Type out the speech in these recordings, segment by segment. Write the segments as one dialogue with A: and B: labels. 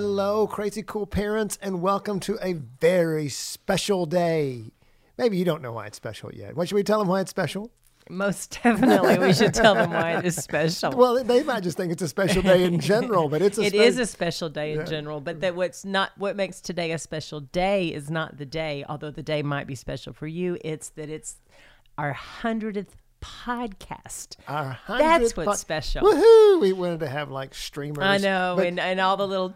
A: Hello, crazy cool parents, and welcome to a very special day. Maybe you don't know why it's special yet. What should we tell them why it's special?
B: Most definitely, we should tell them why it is special.
A: Well, they might just think it's a special day in general, but it's a
B: It
A: spe-
B: is a special day in general, but that what's not what makes today a special day is not the day, although the day might be special for you. It's that it's our hundredth podcast.
A: our
B: That's what's
A: po-
B: special.
A: Woohoo! We wanted to have like streamers.
B: I know,
A: but
B: and, and all the little,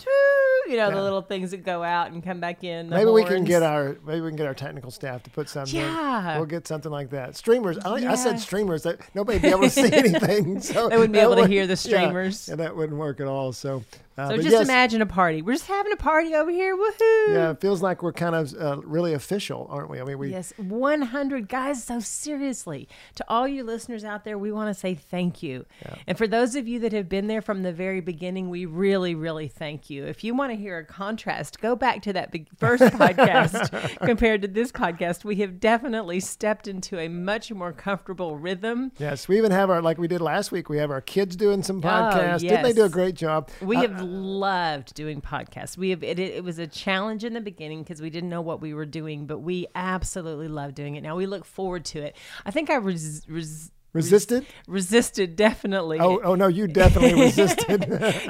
B: you know,
A: Yeah.
B: the little things that go out and come back in.
A: maybe we can get our maybe we can get our technical staff to put something.
B: Yeah.
A: we'll get something like that. Streamers. I, I said streamers. That nobody'd be able to see anything. So
B: They wouldn't be able to hear the
A: yeah,
B: streamers.
A: Yeah, that wouldn't work at all. So, uh,
B: So just
A: yes,
B: imagine a party. We're just having a party over here. Woohoo!
A: Yeah, it feels like we're kind of uh, really official, aren't we? I mean, we.
B: Yes, 100 guys. So seriously, to all you listeners out there, we want to say thank you. And for those of you that have been there from the very beginning, we really, really thank you. If you want to hear a contrast, go back to that first podcast compared to this podcast. We have definitely stepped into a much more comfortable rhythm.
A: Yes, we even have our like we did last week. We have our kids doing some podcasts. Didn't they do a great job?
B: We
A: Uh,
B: have loved doing podcasts. We have it, it was a challenge in the beginning because we didn't know what we were doing, but we absolutely love doing it. Now we look forward to it. I think I res, res,
A: resisted.
B: resisted definitely.
A: Oh, oh no, you definitely resisted.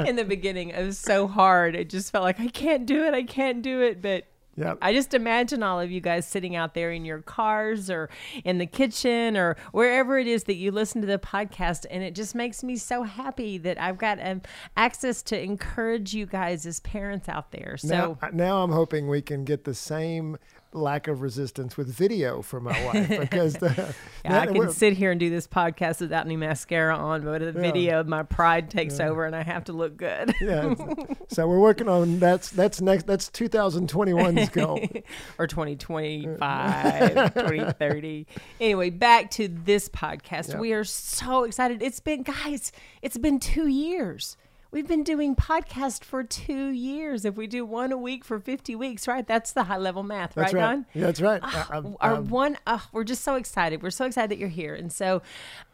B: in the beginning, it was so hard. It just felt like I can't do it. I can't do it. But
A: yeah.
B: I just imagine all of you guys sitting out there in your cars or in the kitchen or wherever it is that you listen to the podcast. And it just makes me so happy that I've got um, access to encourage you guys as parents out there. So.
A: Now, now I'm hoping we can get the same lack of resistance with video for my wife because the,
B: Yeah, I can sit here and do this podcast without any mascara on, but the video, my pride takes over, and I have to look good.
A: yeah. So we're working on that's that's next that's 2021's goal.
B: or 2025, 2030. Anyway, back to this podcast. We are so excited. It's been, guys, it's been two years. We've been doing podcast for two years. If we do one a week for 50 weeks, right? That's the high level math, right,
A: right.
B: Don?
A: Yeah, that's right. I'm-
B: Our
A: I'm-
B: one, ah, we're just so excited. We're so excited that you're here. And so,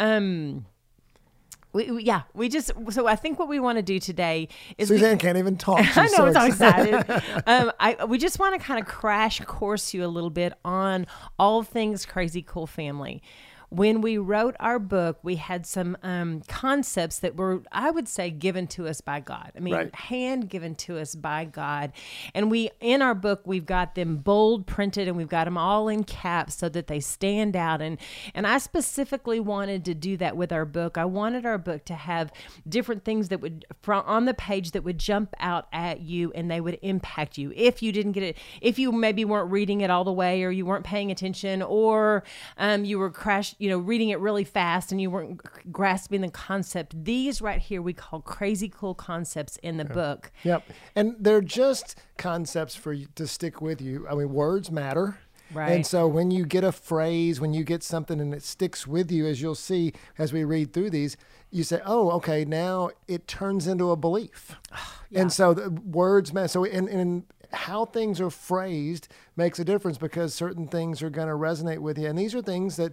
B: um, we, we- yeah, we just, so I think what we want to do today is we-
A: Suzanne can't even talk. She's
B: I know,
A: so
B: I'm so
A: excited.
B: excited. um, I, we just want to kind of crash course you a little bit on all things crazy cool family. When we wrote our book, we had some um, concepts that were, I would say, given to us by God. I mean,
A: Right.
B: hand given to us by God. And we, in our book, we've got them bold printed and we've got them all in caps so that they stand out. And, and I specifically wanted to do that with our book. I wanted our book to have different things that would, from on the page, that would jump out at you and they would impact you. If you didn't get it, if you maybe weren't reading it all the way or you weren't paying attention or um, you were crash, you know, reading it really fast and you weren't grasping the concept. These right here we call crazy cool concepts in the book.
A: Yep. And they're just concepts for you to stick with you. I mean, words matter.
B: Right.
A: And so when you get a phrase, when you get something and it sticks with you, as you'll see as we read through these, you say, oh, okay, now it turns into a belief. And so the words matter. So, and, and how things are phrased makes a difference because certain things are going to resonate with you. And these are things that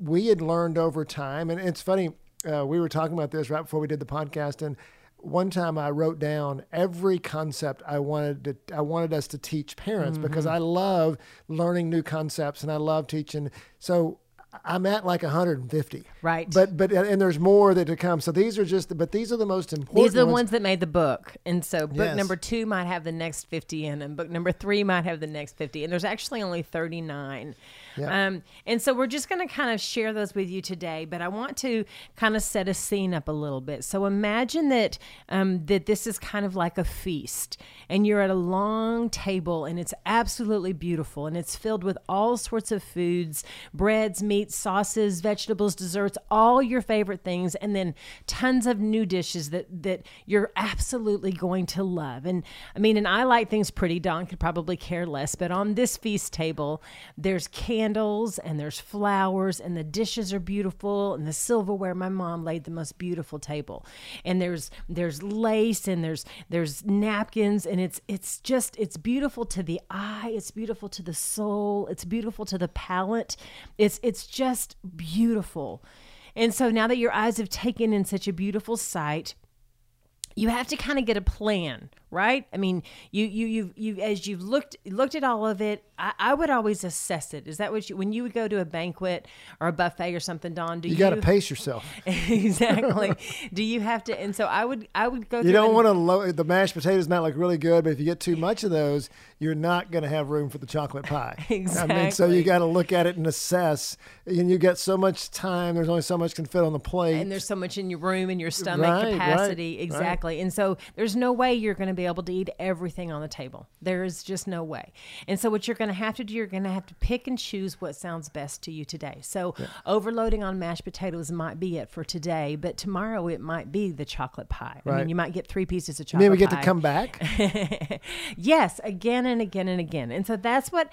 A: we had learned over time. And it's funny, uh, we were talking about this right before we did the podcast. And one time I wrote down every concept I wanted to I wanted us to teach parents because I love learning new concepts and I love teaching. So I'm at like 150.
B: Right.
A: But but and there's more that to come. So these are just but these are the most important.
B: These are the ones that made the book. And so book
A: Yes.
B: number two might have the next 50 in, and book number three might have the next 50. And there's actually only 39. Um, and so we're just going to kind of share those with you today. But I want to kind of set a scene up a little bit. So imagine that um, that this is kind of like a feast, and you're at a long table, and it's absolutely beautiful, and it's filled with all sorts of foods, breads, meats sauces, vegetables, desserts, all your favorite things, and then tons of new dishes that that you're absolutely going to love. And I mean, and I like things pretty. Don could probably care less, but on this feast table, there's candles and there's flowers, and the dishes are beautiful, and the silverware. My mom laid the most beautiful table, and there's there's lace and there's there's napkins, and it's it's just it's beautiful to the eye, it's beautiful to the soul, it's beautiful to the palate. It's it's just beautiful. And so now that your eyes have taken in such a beautiful sight, you have to kind of get a plan, right? I mean, you you you you as you've looked looked at all of it, I, I would always assess it. Is that what you when you would go to a banquet or a buffet or something, Don? Do
A: You
B: you,
A: got to pace yourself.
B: exactly? do you have to? And so I would I would go.
A: You don't want to low the mashed potatoes might look really good, but if you get too much of those, you're not going to have room for the chocolate pie. I mean, so
B: Exactly.
A: you got to look at it and assess. And you got so much time. There's only so much can fit on the plate.
B: and there's so much in your room and your stomach
A: Right, right,
B: capacity
A: right.
B: exactly and so there's no way you're going to be able to eat everything on the table there is just no way and so what you're going to have to do you're going to have to pick and choose what sounds best to you today so overloading on mashed potatoes might be it for today but tomorrow it might be the chocolate pie i
A: Right.
B: mean you might get three pieces of chocolate
A: Maybe we get
B: pie.
A: to come back.
B: yes, again and again and again. And so that's what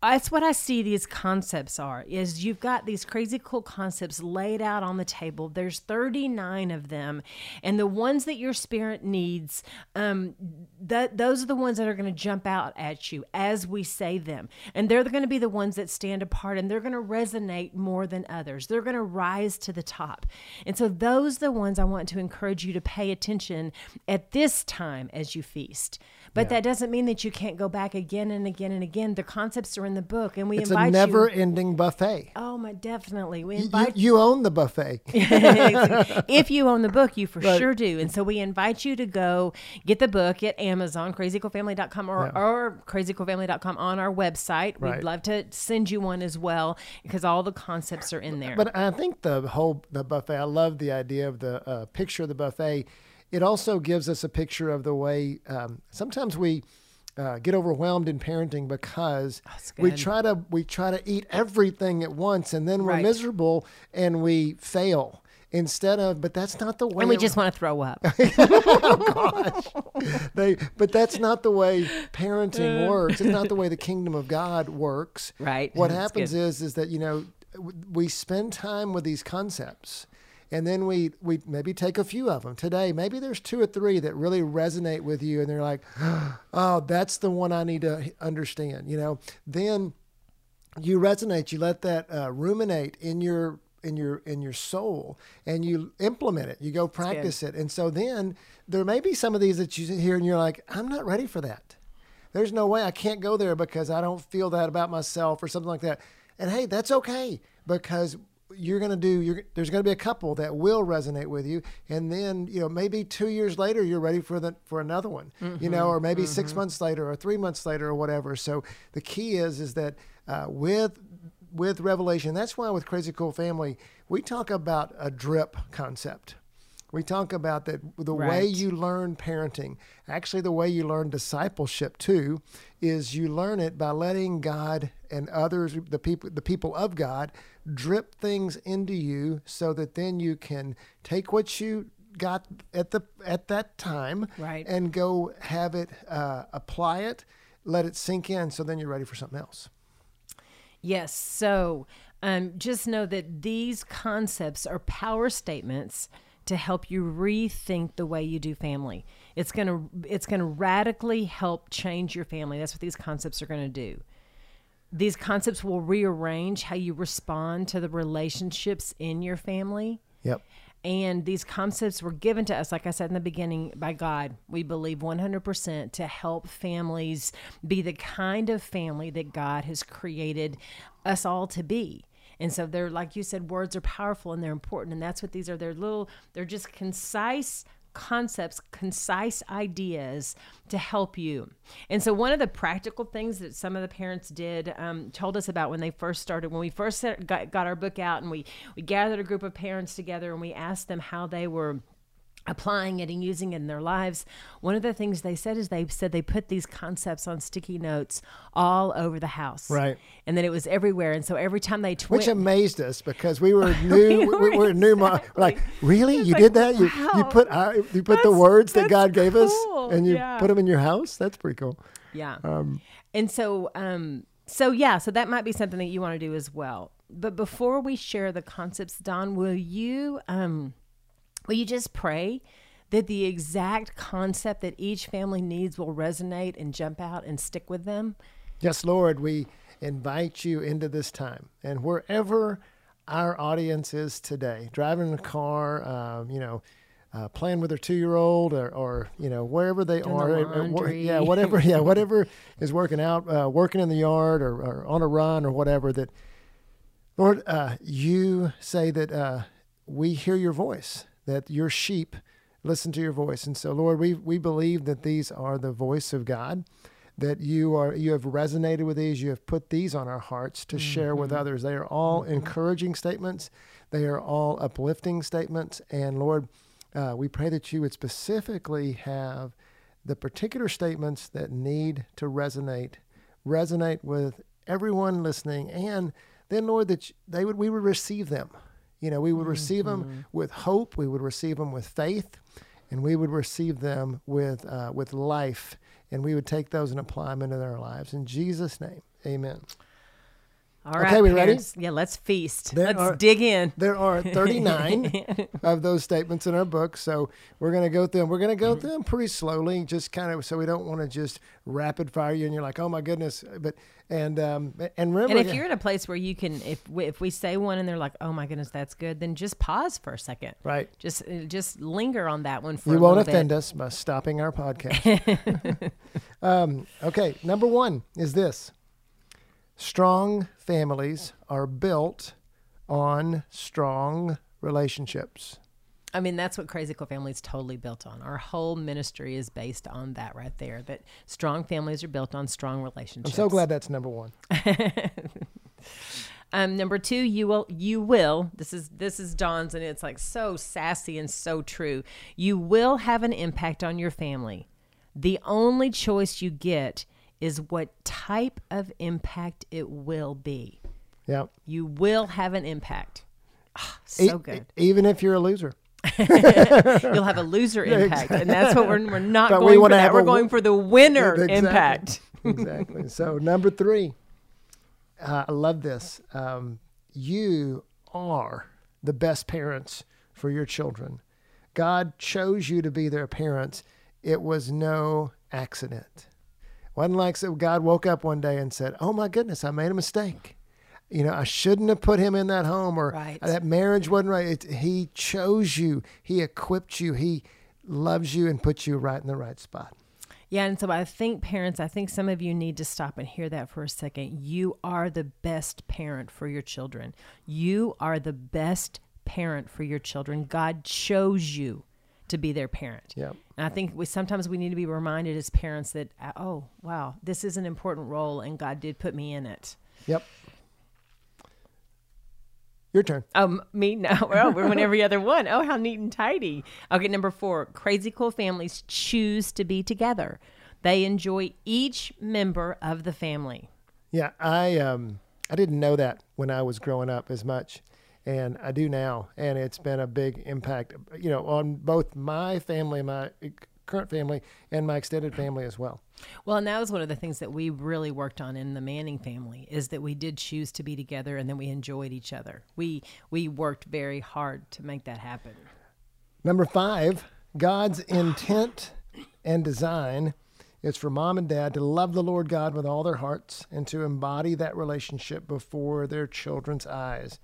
B: that's what I see these concepts are is you've got these crazy cool concepts laid out on the table. There's 39 of them. And the ones that your spirit needs, um, that those are the ones that are going to jump out at you as we say them. And they're going to be the ones that stand apart and they're going to resonate more than others. They're going to rise to the top. And so those are the ones I want to encourage you to pay attention at this time as you feast. But that doesn't mean that you can't go back again and again and again. The concepts are in the book, and we
A: It's a
B: invite you.
A: never-ending buffet.
B: Oh my, definitely. We
A: You,
B: invite
A: you own the buffet.
B: if you own the book, you for
A: Right.
B: sure do. And so we invite you to go get the book at Amazon, crazycoolfamily.com or,
A: Yeah.
B: or crazycoolfamily.com on our website.
A: Right.
B: We'd love to send you one as well because all the concepts are in there.
A: But I think the whole the buffet. I love the idea of the uh, picture of the buffet. It also gives us a picture of the way um, sometimes we uh, get overwhelmed in parenting because we try to we try to eat everything at once and then we're
B: Right.
A: miserable and we fail instead of. But that's not the way.
B: and we just want to throw up.
A: they. But that's not the way parenting works. It's not the way the kingdom of God works.
B: Right.
A: What
B: That's
A: happens
B: good.
A: is is that you know we spend time with these concepts. And then we, we maybe take a few of them today. Maybe there's two or three that really resonate with you, and they're like, "Oh, that's the one I need to understand." You know, then you resonate. You let that uh, ruminate in your in your in your soul, and you implement it. You go practice it, and so then there may be some of these that you hear, and you're like, "I'm not ready for that." There's no way I can't go there because I don't feel that about myself or something like that. And hey, that's okay because you're going to do you're, there's going to be a couple that will resonate with you and then you know maybe 2 years later you're ready for the for another one you know or maybe 6 months later or 3 months later or whatever. So the key is is that uh, with with revelation that's why with crazy cool family we talk about a drip concept. We talk about that the way you learn parenting, actually, the way you learn discipleship too, is you learn it by letting God and others, the people, the people of God, drip things into you, so that then you can take what you got at the at that time,
B: Right.
A: and go have it, uh, apply it, let it sink in, so then you're ready for something else.
B: Yes. So um, just know that these concepts are power statements to help you rethink the way you do family. It's gonna it's gonna radically help change your family. That's what these concepts are gonna do. These concepts will rearrange how you respond to the relationships in your family.
A: Yep.
B: And these concepts were given to us, like I said in the beginning, by God. We believe 100% to help families be the kind of family that God has created us all to be. And so they're, like you said, words are powerful and they're important. And that's what these are. They're little, they're just concise concepts, concise ideas to help you. And so, one of the practical things that some of the parents did um, told us about when they first started, when we first got, got our book out and we, we gathered a group of parents together and we asked them how they were applying it and using it in their lives. One of the things they said is they said they put these concepts on sticky notes all over the house.
A: Right.
B: And then it was everywhere. And so every time they twin
A: Which amazed us because we were new. we, we were new. Mo- like, really? You did that? You you put our, you put the words that God gave us, and you
B: Yeah.
A: put them in your house. That's pretty cool.
B: Yeah.
A: Um,
B: and so, um, so yeah, so that might be something that you want to do as well. But before we share the concepts, Don, will you, um, will you just pray that the exact concept that each family needs will resonate and jump out and stick with them?
A: Yes, Lord, we invite you into this time, and wherever our audience is today, driving in a car, um, you know. Uh, playing with their two-year-old, or, or you know wherever they
B: Doing
A: are, wor-
B: laundry.
A: yeah, whatever, yeah, whatever is working out, uh, working in the yard, or, or on a run, or whatever. That Lord, uh, you say that uh, we hear your voice, that your sheep listen to your voice. And so, Lord, we, we believe that these are the voice of God, that you are you have resonated with these, you have put these on our hearts to share with others. They are all encouraging statements, they are all uplifting statements. And Lord, uh, we pray that you would specifically have the particular statements that need to resonate, resonate with everyone listening, and then Lord, that they would we would receive them. You know, we would receive them with hope, we would receive them with faith, and we would receive them with uh, with life, and we would take those and apply them into our lives. In Jesus' name, Amen.
B: All right,
A: Okay, we ready?
B: Yeah, let's feast.
A: There
B: let's
A: are-
B: dig in.
A: There are 39 of those statements in our book, so we're going to go through them. We're going to go through them pretty slowly, just kind of so we don't want to just rapid fire you, and you're like, oh my goodness. But and um and remember,
B: And if you're in a place where you can, if we, if we say one and they're like, "Oh my goodness, that's good," then just pause for a second.
A: right,
B: Just uh, just linger on that one for
A: you won't offend
B: bit.
A: us by stopping our podcast. um, okay, number one is this: strong families are built on strong relationships.
B: I mean, that's what Crazy Cool Family is totally built on. Our whole ministry is based on that right there. That strong families are built on strong relationships.
A: I'm so glad that's number one.
B: Um, number two, you will, you will. This is this is Don's, and it's like so sassy and so true. You will have an impact on your family. The only choice you get is what type of impact it will be.
A: Yeah,
B: You will have an impact. Ah, so
A: E-
B: good.
A: even if you're a loser.
B: You'll have a loser impact, and that's what we're we're not
A: But we
B: going for. That we're going
A: w-
B: for the winner
A: Exactly.
B: impact.
A: exactly. So number three, uh, I love this. Um, you are the best parents for your children. God chose you to be their parents. It was no accident. Wasn't like so God woke up one day and said, "Oh my goodness, I made a mistake." You know, I shouldn't have put him in that home, or
B: Right.
A: that marriage wasn't right. It, he chose you. He equipped you. He loves you and put you right in the right spot.
B: Yeah, and so I think parents, I think some of you need to stop and hear that for a second. You are the best parent for your children. You are the best parent for your children. God chose you to be their parent.
A: Yeah.
B: And I think we sometimes we need to be reminded as parents that uh, oh, wow, this is an important role and God did put me in it.
A: Yep. Your turn.
B: Um, me no. Oh, we're in every other one. Oh, how neat and tidy. Okay, number four. Crazy cool families choose to be together. They enjoy each member of the family.
A: Yeah, I um I didn't know that when I was growing up as much, and I do now, and it's been a big impact, you know, on both my family, my current family, and my extended family as well.
B: Well, and that was one of the things that we really worked on in the Manning family is that we did choose to be together and then we enjoyed each other. We we worked very hard to make that happen.
A: Number five, God's intent and design is for mom and dad to love the Lord God with all their hearts and to embody that relationship before their children's eyes.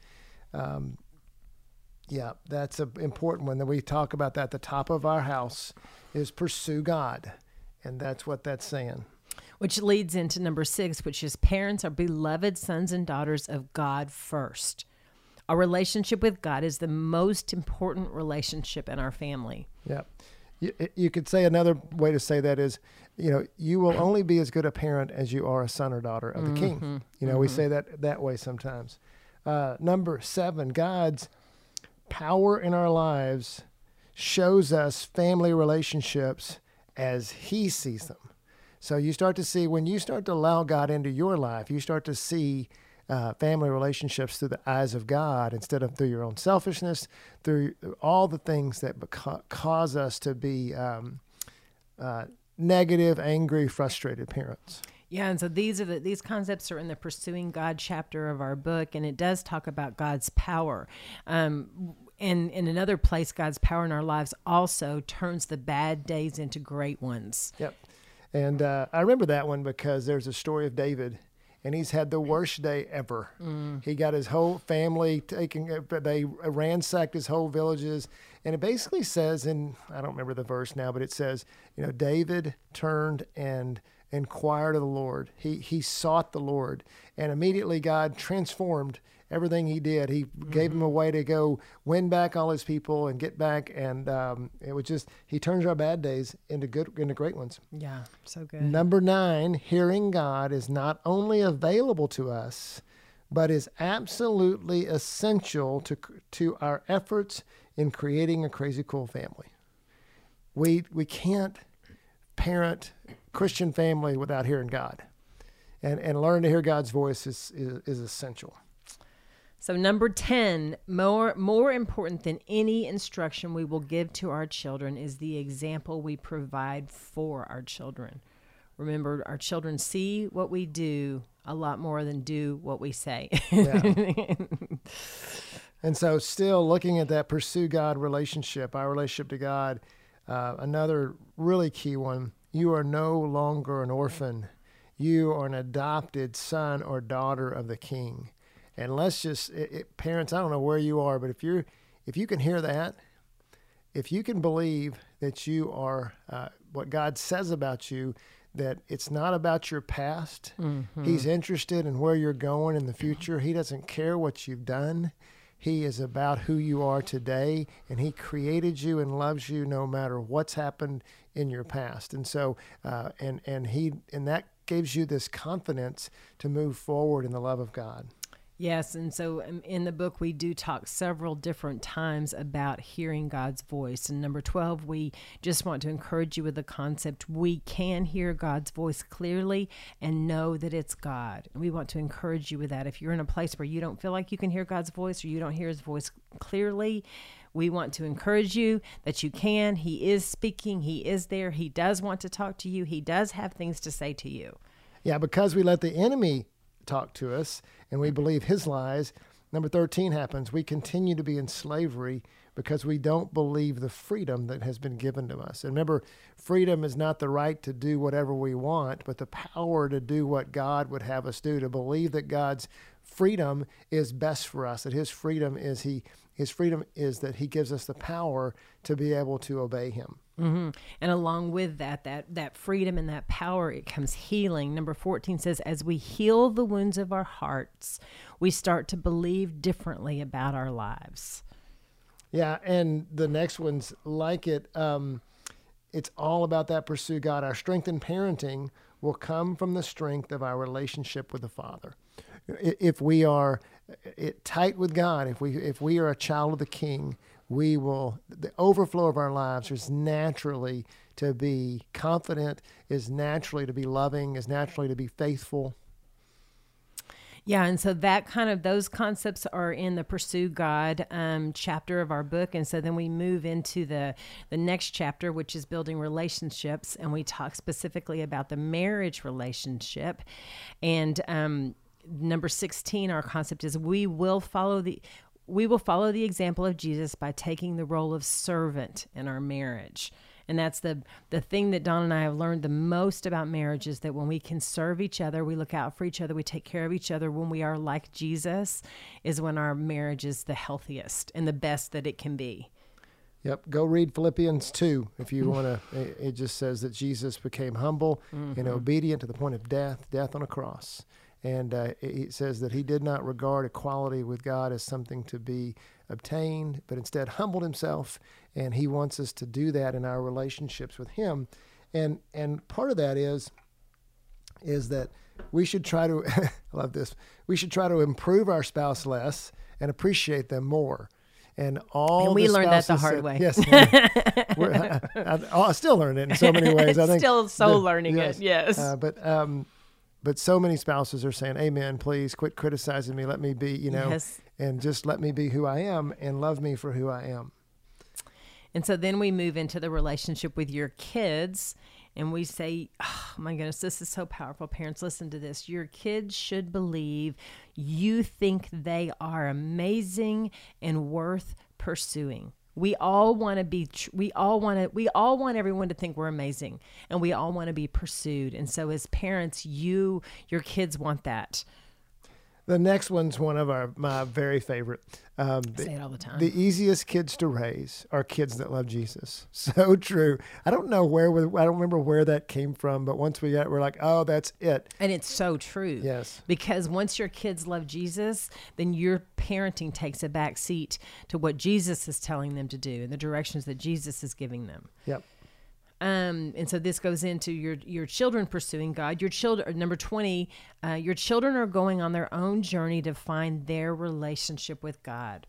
A: Um, yeah, that's an important one that we talk about that. The top of our house is pursue God. And that's what that's saying.
B: Which leads into number six, which is parents are beloved sons and daughters of God first. Our relationship with God is the most important relationship in our family.
A: Yeah. You, you could say another way to say that is, you know, you will only be as good a parent as you are a son or daughter of the king. You know, we say that that way sometimes. Uh, number seven, God's power in our lives shows us family relationships as He sees them. So you start to see when you start to allow God into your life, you start to see uh, family relationships through the eyes of God instead of through your own selfishness, through all the things that beca- cause us to be um, uh, negative, angry, frustrated parents.
B: Yeah, and so these are the these concepts are in the pursuing God chapter of our book, and it does talk about God's power. Um, and in another place, God's power in our lives also turns the bad days into great ones.
A: Yep. And uh, I remember that one because there's a story of David and he's had the worst day ever. Mm. He got his whole family taken, uh, they ransacked his whole villages. And it basically says, and I don't remember the verse now, but it says, you know, David turned and inquired of the Lord. He, he sought the Lord, and immediately God transformed everything he did. He mm-hmm. gave him a way to go win back all his people and get back. And um, it was just he turns our bad days into good into great ones.
B: Yeah, so good.
A: Number nine, hearing God is not only available to us, but is absolutely essential to to our efforts in creating a crazy cool family. We we can't parent Christian family without hearing God. And, and learn to hear God's voice is, is, is essential.
B: So number 10, more more important than any instruction we will give to our children is the example we provide for our children. Remember, our children see what we do a lot more than do what we say. Yeah.
A: and so, still looking at that pursue God relationship, our relationship to God, uh, another really key one you are no longer an orphan. You are an adopted son or daughter of the king. And let's just, it, it, parents, I don't know where you are, but if you're, if you can hear that, if you can believe that you are uh, what God says about you, that it's not about your past. Mm-hmm. He's interested in where you're going in the future. He doesn't care what you've done. He is about who you are today, and He created you and loves you no matter what's happened in your past. And so, uh, and and He and that gives you this confidence to move forward in the love of God.
B: Yes, and so um, in the book we do talk several different times about hearing God's voice. And number 12, we just want to encourage you with the concept we can hear God's voice clearly and know that it's God. And we want to encourage you with that. If you're in a place where you don't feel like you can hear God's voice or you don't hear his voice clearly, we want to encourage you that you can. He is speaking, He is there. He does want to talk to you, He does have things to say to you.
A: Yeah, because we let the enemy talk to us and we mm. believe his lies. Number 13 happens. We continue to be in slavery because we don't believe the freedom that has been given to us. And remember, freedom is not the right to do whatever we want, but the power to do what God would have us do, to believe that God's freedom is best for us, that his freedom is he his freedom is that he gives us the power to be able to obey him.
B: Mm-hmm. And along with that, that that freedom and that power, it comes healing. Number fourteen says, as we heal the wounds of our hearts, we start to believe differently about our lives.
A: Yeah, and the next one's like it. Um, it's all about that pursue God. Our strength in parenting will come from the strength of our relationship with the Father. If we are tight with God, if we if we are a child of the King, we will the overflow of our lives is naturally to be confident, is naturally to be loving, is naturally to be faithful.
B: Yeah, and so that kind of those concepts are in the Pursue God um, chapter of our book, and so then we move into the the next chapter, which is building relationships, and we talk specifically about the marriage relationship, and um, number 16 our concept is we will follow the we will follow the example of Jesus by taking the role of servant in our marriage. And that's the the thing that Don and I have learned the most about marriage is that when we can serve each other, we look out for each other, we take care of each other when we are like Jesus, is when our marriage is the healthiest and the best that it can be.
A: Yep. Go read Philippians 2 if you want to. It just says that Jesus became humble mm-hmm. and obedient to the point of death, death on a cross. And uh, it says that he did not regard equality with God as something to be obtained, but instead humbled himself. And he wants us to do that in our relationships with him. And and part of that is is that we should try to I love this. We should try to improve our spouse less and appreciate them more. and all.
B: And we learned that the hard
A: said-
B: way.
A: Yes, we're- I, I, I still learn it in so many ways. I think
B: Still so
A: the-
B: learning it. Yes.
A: uh, but um, but so many spouses are saying, "Amen." Please quit criticizing me. Let me be, you know,
B: Yes.
A: and just let me be who I am, and love me for who I am.
B: And so then we move into the relationship with your kids and we say, oh my goodness, this is so powerful. Parents, listen to this. Your kids should believe you think they are amazing and worth pursuing. We all want to be, we all want to, we all want everyone to think we're amazing and we all want to be pursued. And so as parents, you, your kids want that.
A: The next one's one of our my very favorite. Um,
B: I say it all the time.
A: the easiest kids to raise are kids that love Jesus. So true. I don't know where we- I don't remember where that came from, but once we got, we're like, oh, that's it.
B: And it's so true.
A: Yes.
B: Because once your kids love Jesus, then your parenting takes a back seat to what Jesus is telling them to do and the directions that Jesus is giving them.
A: Yep.
B: Um, and so this goes into your your children pursuing God. Your children, number twenty, uh, your children are going on their own journey to find their relationship with God.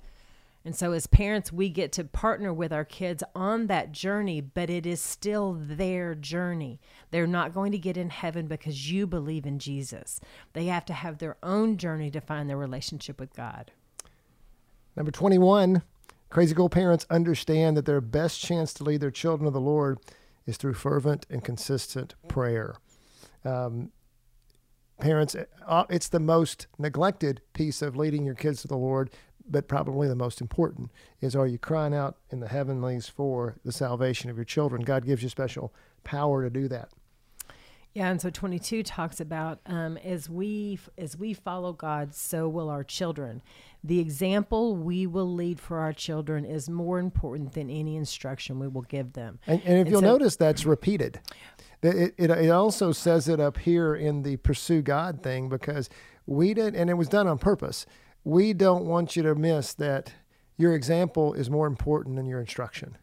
B: And so, as parents, we get to partner with our kids on that journey, but it is still their journey. They're not going to get in heaven because you believe in Jesus. They have to have their own journey to find their relationship with God.
A: Number 21, crazy cool parents understand that their best chance to lead their children to the Lord is through fervent and consistent prayer. Um, parents, uh, it's the most neglected piece of leading your kids to the Lord, but probably the most important is are you crying out in the heavenlies for the salvation of your children? God gives you special power to do that.
B: Yeah, and so 22 talks about um, as we as we follow God, so will our children. The example we will lead for our children is more important than any instruction we will give them.
A: And, and if
B: And
A: you'll
B: so-
A: notice, that's repeated. It, it, it also says it up here in the pursue God thing because we did, and it was done on purpose. We don't want you to miss that your example is more important than your instruction.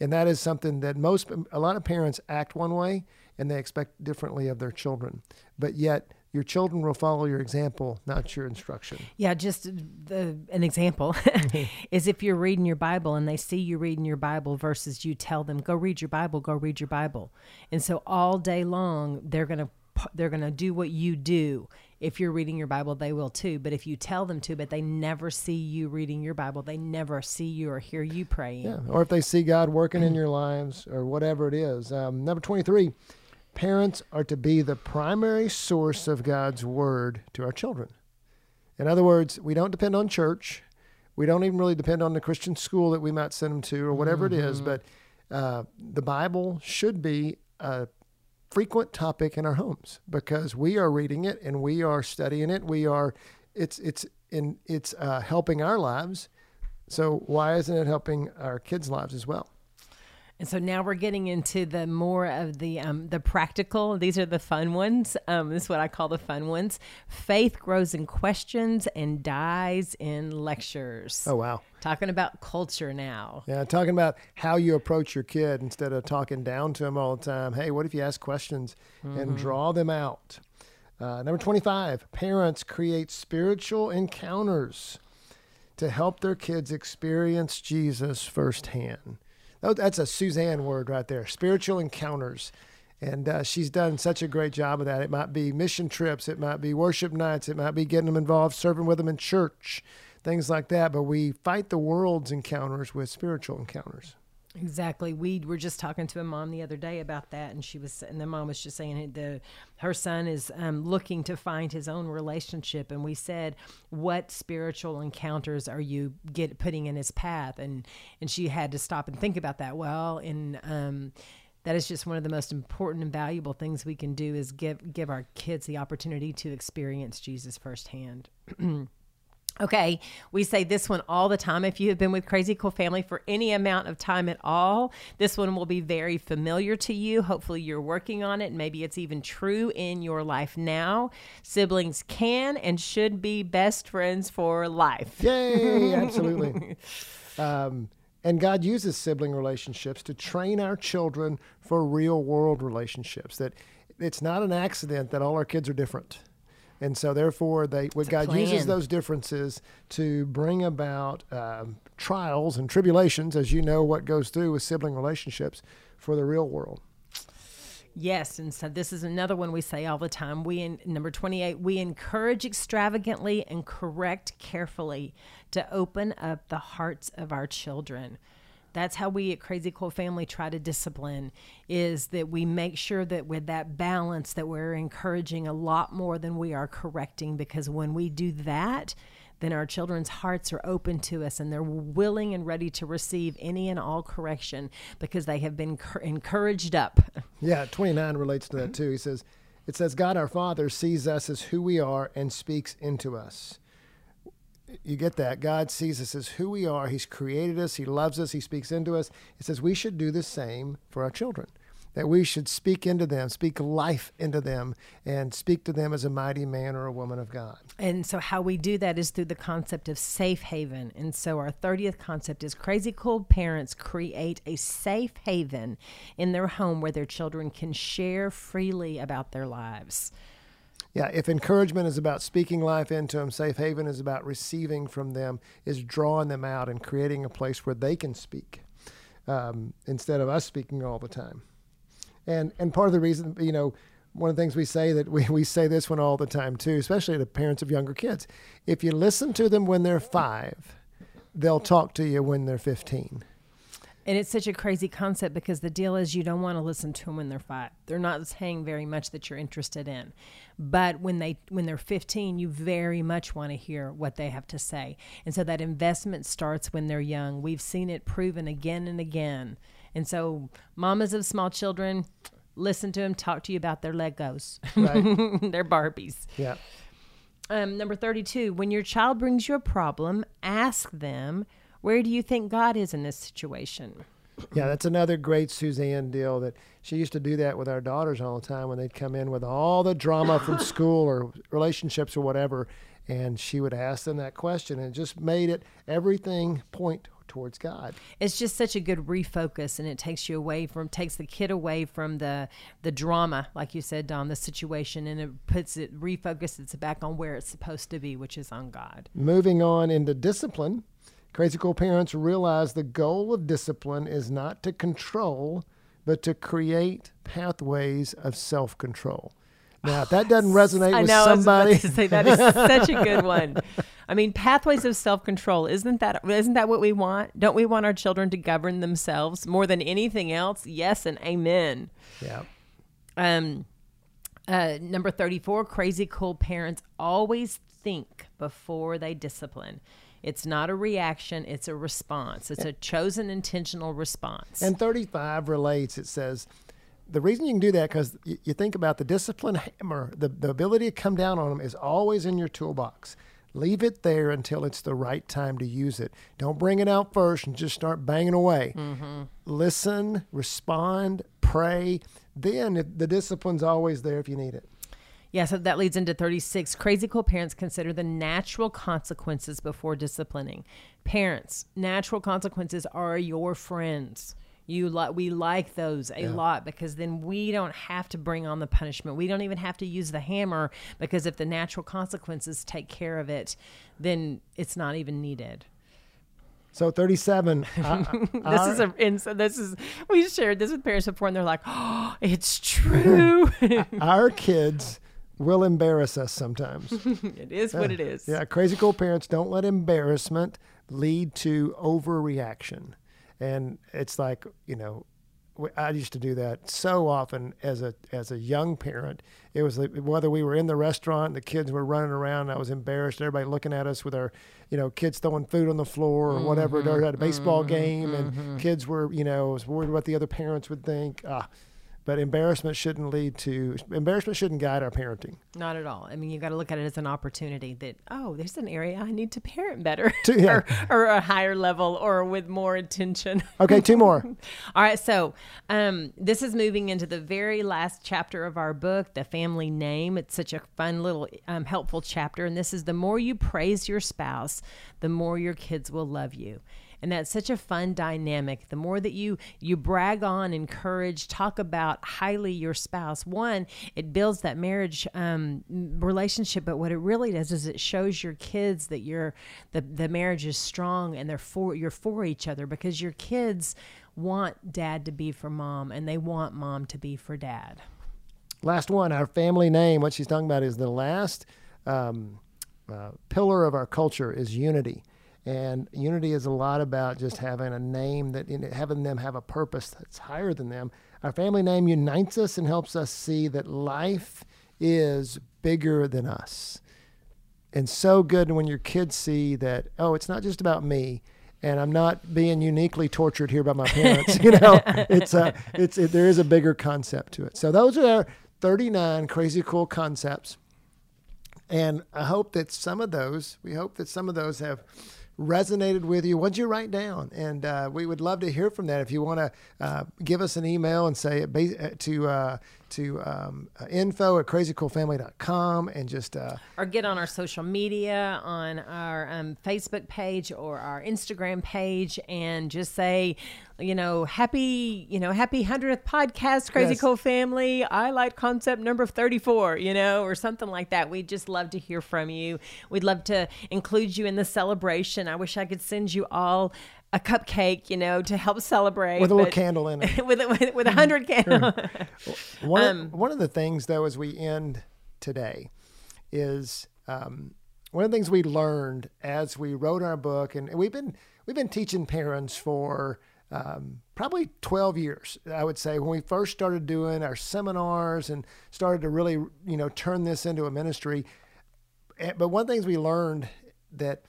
A: And that is something that most, a lot of parents act one way and they expect differently of their children. But yet, your children will follow your example, not your instruction.
B: Yeah, just the, an example is if you're reading your Bible and they see you reading your Bible versus you tell them go read your Bible, go read your Bible, and so all day long they're gonna they're gonna do what you do. If you're reading your Bible, they will too. But if you tell them to, but they never see you reading your Bible, they never see you or hear you praying.
A: Yeah, or if they see God working in your lives or whatever it is. Um, number 23, parents are to be the primary source of God's word to our children. In other words, we don't depend on church. We don't even really depend on the Christian school that we might send them to or whatever it is, but uh, the Bible should be a frequent topic in our homes because we are reading it and we are studying it. We are, it's, it's, in, it's uh, helping our lives. So why isn't it helping our kids' lives as well?
B: And so now we're getting into the more of the um, the practical. These are the fun ones. Um, this is what I call the fun ones. Faith grows in questions and dies in lectures.
A: Oh wow!
B: Talking about culture now.
A: Yeah, talking about how you approach your kid instead of talking down to them all the time. Hey, what if you ask questions and draw them out? Uh, number twenty-five: Parents create spiritual encounters to help their kids experience Jesus firsthand. Oh, that's a Suzanne word right there. Spiritual encounters. And uh, she's done such a great job of that. It might be mission trips, it might be worship nights, it might be getting them involved, serving with them in church, things like that. But we fight the world's encounters with spiritual encounters.
B: Exactly. We were just talking to a mom the other day about that, and she was, and the mom was just saying the her son is um, looking to find his own relationship, and we said, "What spiritual encounters are you get putting in his path?" and and she had to stop and think about that. Well, in um, that is just one of the most important and valuable things we can do is give give our kids the opportunity to experience Jesus firsthand. Okay, we say this one all the time. If you have been with Crazy Cool Family for any amount of time at all, this one will be very familiar to you. Hopefully, you're working on it. Maybe it's even true in your life now. Siblings can and should be best friends for life.
A: Yay! Absolutely. um, and God uses sibling relationships to train our children for real world relationships. That it's not an accident that all our kids are different. And so, therefore, they what God uses those differences to bring about um, trials and tribulations, as you know, what goes through with sibling relationships for the real world.
B: Yes, and so this is another one we say all the time. We in number 28, we encourage extravagantly and correct carefully to open up the hearts of our children. That's how we at Crazy Cool Family try to discipline is that we make sure that with that balance that we're encouraging a lot more than we are correcting because when we do that, then our children's hearts are open to us and they're willing and ready to receive any and all correction because they have been encouraged up.
A: Yeah, 29 relates to that too. He says, It says, God our Father sees us as who we are and speaks into us. You get that? God sees us as who we are. He's created us. He loves us. He speaks into us. It says we should do the same for our children. That we should speak into them, speak life into them, and speak to them as a mighty man or a woman of God.
B: And so, how we do that is through the concept of safe haven. And so, our 30th concept is crazy cool parents create a safe haven in their home where their children can share freely about their lives.
A: Yeah, if encouragement is about speaking life into them, safe haven is about receiving from them, is drawing them out and creating a place where they can speak um, instead of us speaking all the time. And and part of the reason, you know, one of the things we say that we, we say this one all the time too, especially to parents of younger kids. If you listen to them when they're five, they'll talk to you when they're 15.
B: And it's such a crazy concept because the deal is you don't want to listen to them when they're five. They're not saying very much that you're interested in. But when they when they're 15, you very much want to hear what they have to say. And so that investment starts when they're young. We've seen it proven again and again. And so mamas of small children, listen to them talk to you about their Legos,
A: Right?
B: their Barbies.
A: yeah.
B: Um, number 32, when your child brings you a problem, ask them, where do you think God is in this situation?
A: Yeah, that's another great Suzanne deal that she used to do that with our daughters all the time when they'd come in with all the drama from school or relationships or whatever. And she would ask them that question and it just made it everything point towards God.
B: It's just such a good refocus and it takes you away from takes the kid away from the the drama, like you said, Don, the situation and it puts it refocuses it back on where it's supposed to be, which is on God.
A: Moving on into discipline, crazy cool parents realize the goal of discipline is not to control, but to create pathways of self control. Now, if that doesn't resonate
B: I
A: with
B: know
A: somebody,
B: I was about to say that is such a good one. I mean, pathways of self control isn't that isn't that what we want? Don't we want our children to govern themselves more than anything else? Yes and amen.
A: yeah.
B: Um, uh, number 34 crazy cool parents always think before they discipline. It's not a reaction, it's a response. It's a chosen intentional response.
A: And 35 relates, it says, the reason you can do that because you, you think about the discipline hammer, the, the ability to come down on them is always in your toolbox. Leave it there until it's the right time to use it. Don't bring it out first and just start banging away. Mm-hmm. Listen, respond, pray. Then the discipline's always there if you need it.
B: Yeah, so that leads into 36. Crazy cool parents consider the natural consequences before disciplining. Parents, natural consequences are your friends. You like we like those a lot because then we don't have to bring on the punishment. We don't even have to use the hammer because if the natural consequences take care of it, then it's not even needed.
A: So 37. I-
B: This is a and so this is we shared this with parents before and they're like, "Oh, it's true."
A: our kids will embarrass us sometimes.
B: it is what it is.
A: Yeah, crazy cool parents don't let embarrassment lead to overreaction. And it's like, you know, I used to do that so often as a as a young parent. It was like whether we were in the restaurant, the kids were running around, I was embarrassed, everybody looking at us with our, you know, kids throwing food on the floor or whatever. They were at a baseball mm-hmm. game and mm-hmm. kids were, you know, was worried what the other parents would think. Ah, but embarrassment shouldn't lead to embarrassment shouldn't guide our parenting.
B: Not at all. I mean, you got to look at it as an opportunity that, oh, there's an area I need to parent better
A: yeah.
B: or, or a higher level or with more attention.
A: Okay, two more.
B: all right. So, um, this is moving into the very last chapter of our book, The Family Name. It's such a fun little um, helpful chapter. And this is the more you praise your spouse, the more your kids will love you. And that's such a fun dynamic. The more that you you brag on, encourage, talk about highly your spouse, one, it builds that marriage um, relationship. But what it really does is it shows your kids that you're the the marriage is strong and they're for you're for each other because your kids want dad to be for mom and they want mom to be for dad.
A: Last one, our family name. What she's talking about is the last um, uh, pillar of our culture is unity. And unity is a lot about just having a name that, having them have a purpose that's higher than them. Our family name unites us and helps us see that life is bigger than us. And so good when your kids see that, oh, it's not just about me and I'm not being uniquely tortured here by my parents. you know, it's a, it's, it, there is a bigger concept to it. So those are our 39 crazy cool concepts. And I hope that some of those, we hope that some of those have resonated with you. What'd you write down? And uh, we would love to hear from that. If you want to uh, give us an email and say uh, to uh, to um, uh, info at crazycoolfamily.com and just uh,
B: or get on our social media on our um, Facebook page or our Instagram page and just say you know happy you know happy 100th podcast crazy yes. cool family. I like concept number 34 you know or something like that. We'd just love to hear from you. We'd love to include you in the celebration. I wish i could send you all a cupcake, you know, to help celebrate
A: with a little candle in it,
B: with with, with a hundred candles.
A: one, um, one of the things, though, as we end today, is um, one of the things we learned as we wrote our book, and we've been we've been teaching parents for um, probably 12 years, I would say, when we first started doing our seminars and started to really, you know, turn this into a ministry. Eh, but one of the things we learned that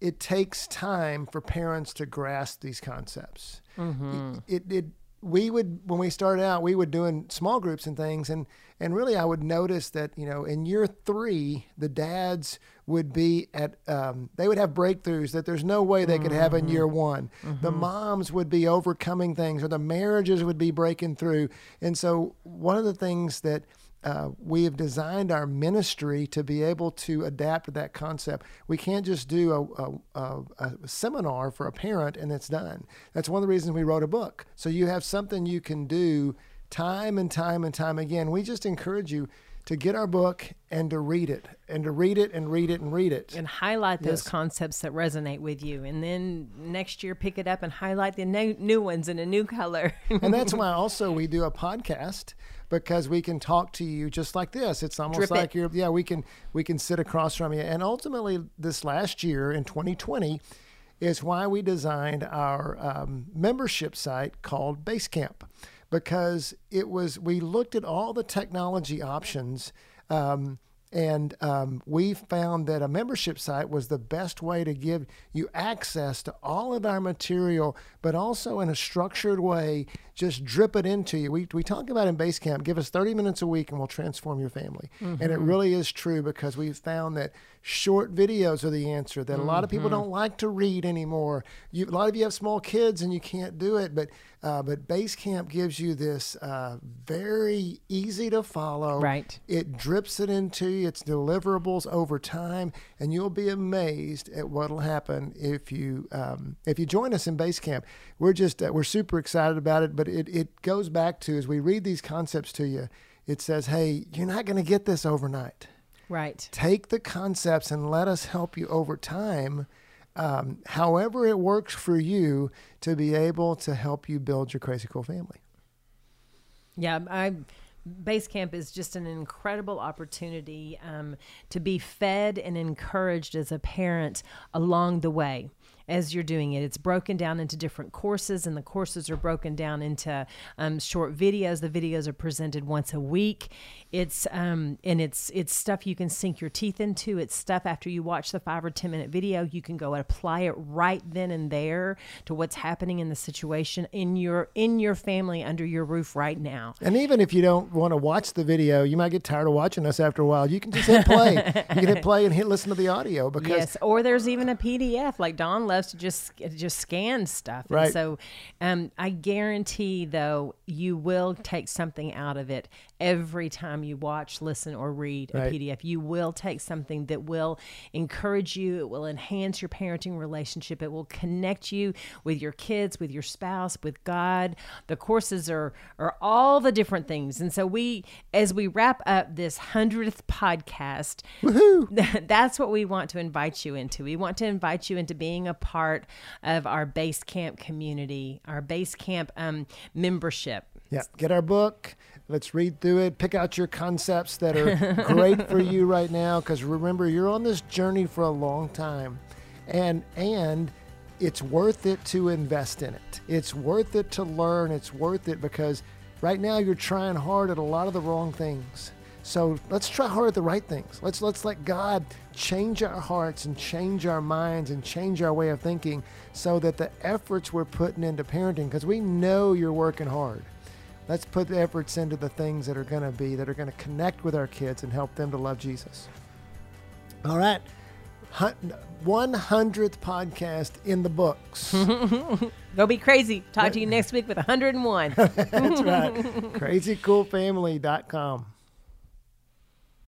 A: it takes time for parents to grasp these concepts. Mm-hmm. It, it, it, we would when we started out, we would doing small groups and things, and and really I would notice that you know in year three the dads would be at um, they would have breakthroughs that there's no way they mm-hmm. could have in year mm-hmm. one. Mm-hmm. The moms would be overcoming things, or the marriages would be breaking through, and so one of the things that uh, we have designed our ministry to be able to adapt to that concept. We can't just do a, a, a, a, seminar for a parent and it's done. That's one of the reasons we wrote a book. So you have something you can do time and time and time again. We just encourage you to get our book and to read it and to read it and read it and read it
B: and highlight those yes. concepts that resonate with you and then next year pick it up and highlight the new, new ones in a new color
A: and that's why also we do a podcast because we can talk to you just like this. It's almost Drip like it. you're yeah, we can we can sit across from you. And ultimately this last year in 2020 is why we designed our um, membership site called Basecamp because it was we looked at all the technology options um, and um, we found that a membership site was the best way to give you access to all of our material, but also in a structured way, just drip it into you. We, we talk about in Basecamp, give us 30 minutes a week and we'll transform your family. Mm-hmm. And it really is true because we've found that short videos are the answer, that a lot of people mm-hmm. don't like to read anymore. You, a lot of you have small kids and you can't do it, but uh, but Basecamp gives you this uh, very easy to follow.
B: Right.
A: It drips it into you. It's deliverables over time, and you'll be amazed at what'll happen if you um, if you join us in Basecamp. We're just uh, we're super excited about it. But it it goes back to as we read these concepts to you, it says, "Hey, you're not going to get this overnight."
B: Right.
A: Take the concepts and let us help you over time um, however it works for you to be able to help you build your crazy cool family.
B: Yeah, I Basecamp is just an incredible opportunity um, to be fed and encouraged as a parent along the way as you're doing it. It's broken down into different courses, and the courses are broken down into um, short videos. The videos are presented once a week. It's um, and it's it's stuff you can sink your teeth into. It's stuff after you watch the five or ten minute video, you can go and apply it right then and there to what's happening in the situation in your in your family under your roof right now.
A: And even if you don't want to watch the video, you might get tired of watching us after a while. You can just hit play. you can hit play and hit listen to the audio because
B: yes, or there's even a PDF like Don Sean loves to just just scan stuff.
A: Right.
B: And so um, I guarantee, though, you will take something out of it every time you watch, listen, or read a
A: Right.
B: PDF. You will take something that will encourage you. It will enhance your parenting relationship. It will connect you with your kids, with your spouse, with God. The courses are are all the different things. And so we, as we wrap up this hundredth podcast, that's what we want to invite you into. We want to invite you into being a part of our base camp community, our base camp um, membership.
A: Yeah, get our book. Let's read through it. Pick out your concepts that are great for you right now. Because remember, you're on this journey for a long time, and and it's worth it to invest in it. It's worth it to learn. It's worth it because right now you're trying hard at a lot of the wrong things. So let's try hard at the right things. Let's let's let God change our hearts and change our minds and change our way of thinking so that the efforts we're putting into parenting because we know you're working hard. Let's put the efforts into the things that are going to be that are going to connect with our kids and help them to love Jesus. All right. 100th podcast in the books.
B: Go be crazy. Talk to you next week with 101.
A: That's right. CrazyCoolFamily.com.